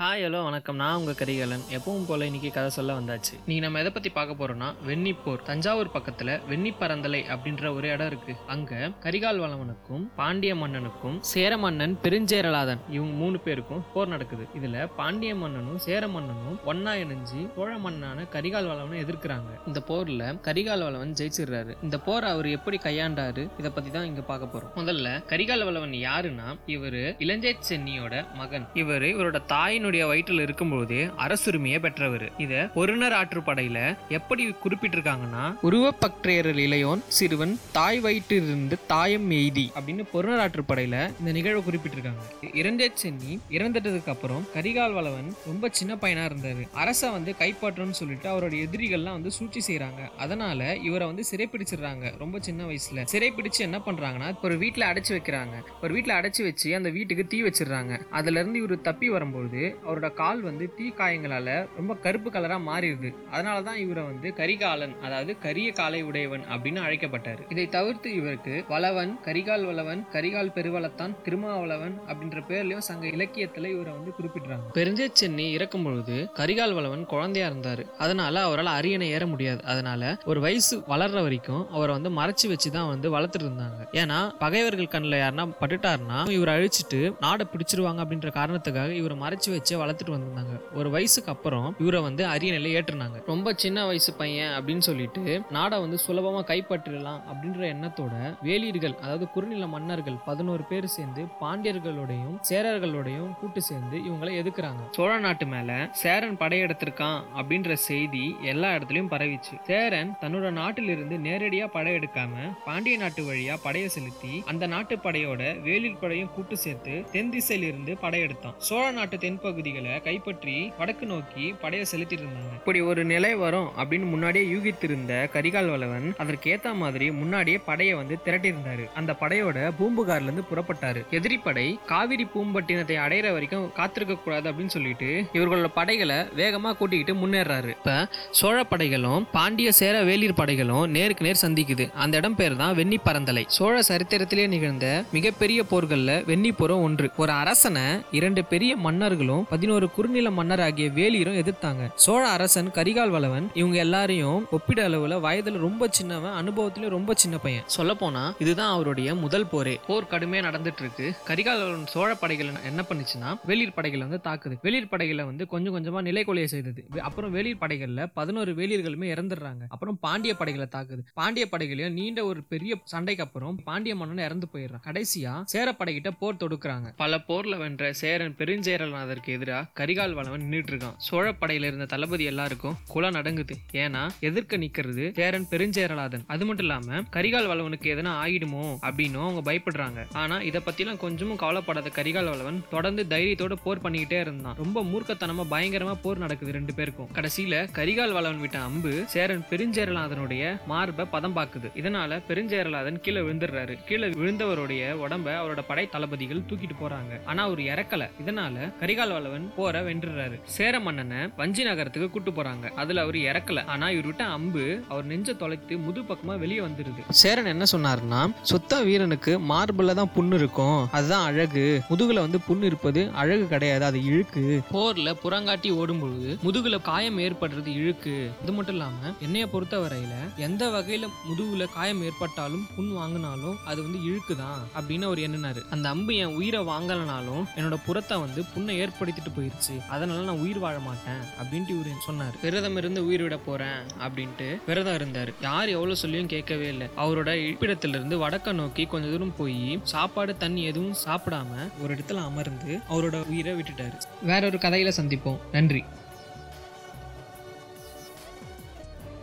Hi hello வணக்கம். நான் உங்கள் கரிகாலன். எப்பவும் போல் இன்றைக்கி கதை சொல்ல வந்தாச்சு. நீ நம்ம எதை பற்றி பார்க்க போகிறோம்னா வெண்ணிப்போர். தஞ்சாவூர் பக்கத்தில் வெண்ணிப்பரந்தலை அப்படின்ற ஒரு இடம் இருக்கு. அங்கே கரிகால் வளவனுக்கும் பாண்டிய மன்னனுக்கும் சேர மன்னன் பெருஞ்சேரலாதன் இவங்க மூணு பேருக்கும் போர் நடக்குது. இதில் பாண்டிய மன்னனும் சேர மன்னனும் ஒன்னா இணைஞ்சு சோழ மன்னனான கரிகால் வளவனை எதிர்க்கிறாங்க. இந்த போரில் கரிகால் வளவன் ஜெயிச்சிடுறாரு. இந்த போரை அவர் எப்படி கையாண்டாரு இதை பற்றி தான் இங்கே பார்க்க போகிறோம் முதல்ல கரிகால் வளவன் யாருன்னா இவர் இளஞ்சை சென்னியோட மகன். இவர் இவரோட தாயினுடைய வயிற்றில் இருக்கும்போதே அரசுரிமையை பெற்றவர். இத பொருணர் ஆற்றுப்படையில எப்படி குறிப்பிட்டிருக்காங்கன்னா உருவப்பக்திரையர் இளையோன் சிறுவன் தாய் வயிற்றிலிருந்து தாயம் எய்தி அப்படின்னு பொருணர் ஆற்றுப்படையில இந்த நிகழ்வை குறிப்பிட்டிருக்காங்க. இரண்டே சென்னி இறந்துட்டதுக்கு அப்புறம் கரிகால் வளவன் ரொம்ப சின்ன பையனா இருந்தாரு. அரச வந்து கைப்பற்றணும்னு சொல்லிட்டு அவருடைய எதிரிகள்லாம் வந்து சூழ்ச்சி செய்யறாங்க அதனால இவரை வந்து சிறைப்பிடிச்சிடுறாங்க ரொம்ப சின்ன வயசுல. சிறைப்பிடிச்சு என்ன பண்றாங்கன்னா ஒரு வீட்டுல அடைச்சு வைக்கிறாங்க. ஒரு வீட்டுல அடைச்சு வச்சு அந்த வீட்டுக்கு தீ வச்சிடுறாங்க. அதுல இருந்து இவர் தப்பி வரும்போது அவரோட கால் வந்து தீ காயங்களால ரொம்ப கருப்பு கலரா மாறிடுது. அதனால தான் இவரை வந்து கரிகாலன் அதாவது கரிய காலை உடையவன் அப்படின்னு அழைக்கப்பட்டார். இதை தவிர்த்து இவருக்கு வளவன் கரிகால் வளவன் கரிகால் பெருவளத்தான் திருமாவளவன் அப்படின்ற பேர்லயும் சங்க இலக்கியத்துல இவரை வந்து குறிப்பிடுறாங்க. பெருஞ்சை சென்னி இறக்கும் பொழுது கரிகால் வளவன் குழந்தையா இருந்தாரு. அதனால அவரால் அரியணை ஏற முடியாது. அதனால ஒரு வயசு வளர்ற வரைக்கும் அவரை வந்து மறைச்சு வச்சு தான் வந்து வளர்த்துட்டு இருந்தாங்க. ஏன்னா பகைவர்கள் கண்ணில் யாருன்னா பட்டுட்டாருன்னா இவரை அழிச்சிட்டு நாடை பிடிச்சிருவாங்க அப்படின்ற காரணத்துக்காக இவரை மறைச்சு வச்சு வளர்த்துட்டு வந்திருந்தாங்க. ஒரு வயசுக்கு அப்புறம் இவரை வந்து அரியணையில ஏற்றுனாங்க. ரொம்ப சின்ன வயசு பையன் அப்படின்னு சொல்லிட்டு நாடை வந்து சுலபமா கைப்பற்றிடலாம் அப்படின்ற எண்ணத்தோட வேலியர்கள் அதாவது குறுநில மன்னர்கள் பதினோரு பேர் சேர்ந்து பாண்டியர்களோடையும் சேரர்களோடையும் கூட்டு சேர்ந்து இவங்களை எதுக்குறாங்க? சோழ நாட்டு மேல சேரன் படையெடுத்திருக்கான் அப்படின்ற செய்தி எல்லா இடத்துலயும் பரவிச்சு. சேரன் தன்னோட நாட்டிலிருந்து நேரடியா படையெடுக்காம பாண்டிய நாட்டு வழியா படையை செலுத்தி அந்த நாட்டு படையோட வேலிர் படையும் கூட்டு சேர்த்து தென் திசையிலிருந்து படையெடுத்தான். சோழ நாட்டு பகுதிகளை கைப்பற்றி வடக்கு நோக்கி படையை செலுத்திட்டு இருந்தாங்க. இப்படி ஒரு நிலை வரும் அப்படின்னு முன்னாடியே யூகித்திருந்த கரிகால் வளவன் அதற்கேத்த மாதிரி முன்னாடியே படையை வந்து திரட்டியிருந்தாரு. அந்த படையோட பூம்புகார்ல இருந்து புறப்பட்டாரு. எதிரிப்படை காவிரி பூம்பட்டினத்தை அடையிற வரைக்கும் காத்திருக்க கூடாது அப்படின்னு சொல்லிட்டு இவர்களோட படைகளை வேகமா கூட்டிக்கிட்டு முன்னேறாரு. இப்ப சோழ படைகளும் பாண்டிய சேர வேலிர் படைகளும் நேருக்கு நேர் சந்திக்குது. அந்த இடம் பேர் தான் வெண்ணி பரந்தலை சோழ சரித்திரத்திலே நிகழ்ந்த மிகப்பெரிய போர்கள்ல வெண்ணி போரும் ஒன்று. ஒரு அரசனை இரண்டு பெரிய மன்னர்களும் பதினோரு குறுநில மன்னர் ஆகிய வேலியரும் எதிர்த்தாங்க. சோழ அரசன் கரிகால் வளவன் இவங்க எல்லாரையும் ஒப்பிட அளவுல வயதுல ரொம்ப சின்னவன் அனுபவத்திலும் ரொம்ப சின்ன பையன். சொல்ல போனா இதுதான் அவருடைய முதல் போரே. போர் கடுமையா நடந்துட்டு இருக்கு கரிகால் வளவன் சோழ படைகள் என்ன பண்ணுச்சுன்னா வெளிர் படைகளை வந்து தாக்குது. வெளிர் படைகளை வந்து கொஞ்சம் கொஞ்சமா நிலைக்கொலைய செய்தது. அப்புறம் வெளிர் படைகள்ல பதினோரு வேலியர்களுமே இறந்துடுறாங்க. அப்புறம் பாண்டிய படைகளை தாக்குது. பாண்டிய படைகளையும் நீண்ட ஒரு பெரிய சண்டைக்கு அப்புறம் பாண்டிய மன்னன் இறந்து போயிடுறான். கடைசியா சேர படைகிட்ட போர் தொடுக்குறாங்க. பல போர்ல வென்ற சேரன் பெருஞ்சேரலாதற்கு எதிராக கரிகால் வளவன் நின்றுட்டு இருக்கான் சோழ படையில இருந்த தளபதி எல்லாருக்கும் குலம் நடங்குது. ஏன்னா எதிர்க்க நிக்கிறது சேரன் பெருஞ்சேரலாதன். அது மட்டும் இல்லாம கரிகால் வளவனுக்கு எதனா ஆயிடுமோ அப்படின்னும் அவங்க பயப்படுறாங்க. ஆனா இதை பத்திலாம் கொஞ்சமும் கவலைப்படாத கரிகால் வளவன் தொடர்ந்து தைரியத்தோட போர் பண்ணிக்கிட்டே இருந்தான். ரொம்ப மூர்க்கத்தனமா பயங்கரமா போர் நடக்குது ரெண்டு பேருக்கும். கடைசியில கரிகால் வளவன் விட்ட அம்பு சேரன் பெருஞ்சேரலாதனுடைய மார்பை பதம் பாக்குது. இதனால பெருஞ்சேரலாதன் கீழே விழுந்துடுறாரு. கீழே விழுந்தவருடைய உடம்ப அவரோட படை தளபதிகள் தூக்கிட்டு போறாங்க. ஆனா அவர் இறக்கல. இதனால கரிகால் வளவன் போற வென்றுறாரு. சேர மன்னனை வஞ்சி நகரத்துக்கு கூட்டு போறாங்க. அதுல அவர் இறக்கல. ஆனா இவர் விட்ட அம்பு அவர் நெஞ்ச தொலைத்து முது பக்கமா வெளியே வந்துருது. சேரன் என்ன சொன்னாருன்னா சுத்த வீரனுக்கு மார்புல தான் புண்ணு இருக்கும். அதுதான் அழகு. முதுகுல வந்து புண்ணு இருப்பது அழகு கிடையாது. அது இழுக்கு. போர்ல புறங்காட்டி ஓடும்பொழுது முதுகுல காயம் ஏற்படுறது இழுக்கு. இது மட்டும் இல்லாம என்னைய பொறுத்த வரையில எந்த வகையில முதுகுல காயம் ஏற்பட்டாலும் புண் வாங்கினாலும் அது வந்து இழுக்குதான் அப்படின்னு அவர் எண்ணினாரு. அந்த அம்பு என் உயிரை வாங்கலனாலும் என்னோட புறத்தை வந்து புண்ணை ஏற்படுத்திட்டு போயிருச்சு. அதனால நான் உயிர் வாழ மாட்டேன் அப்படின்ட்டு இவர் சொன்னார். விரதம் இருந்து உயிர் விட போறேன் அப்படின்ட்டு விரதம் இருந்தார். யார் எவ்வளவு சொல்லியும் கேட்கவே இல்லை. அவரோட இருப்பிடத்திலிருந்து வடக்க நோக்கி கொஞ்ச தூரம் போய் சாப்பாடு தண்ணி எதுவும் சாப்பிடாம ஒரு இடத்துல அமர்ந்து அவரோட உயிரை விட்டுட்டாரு. வேற ஒரு கதையில சந்திப்போம். நன்றி.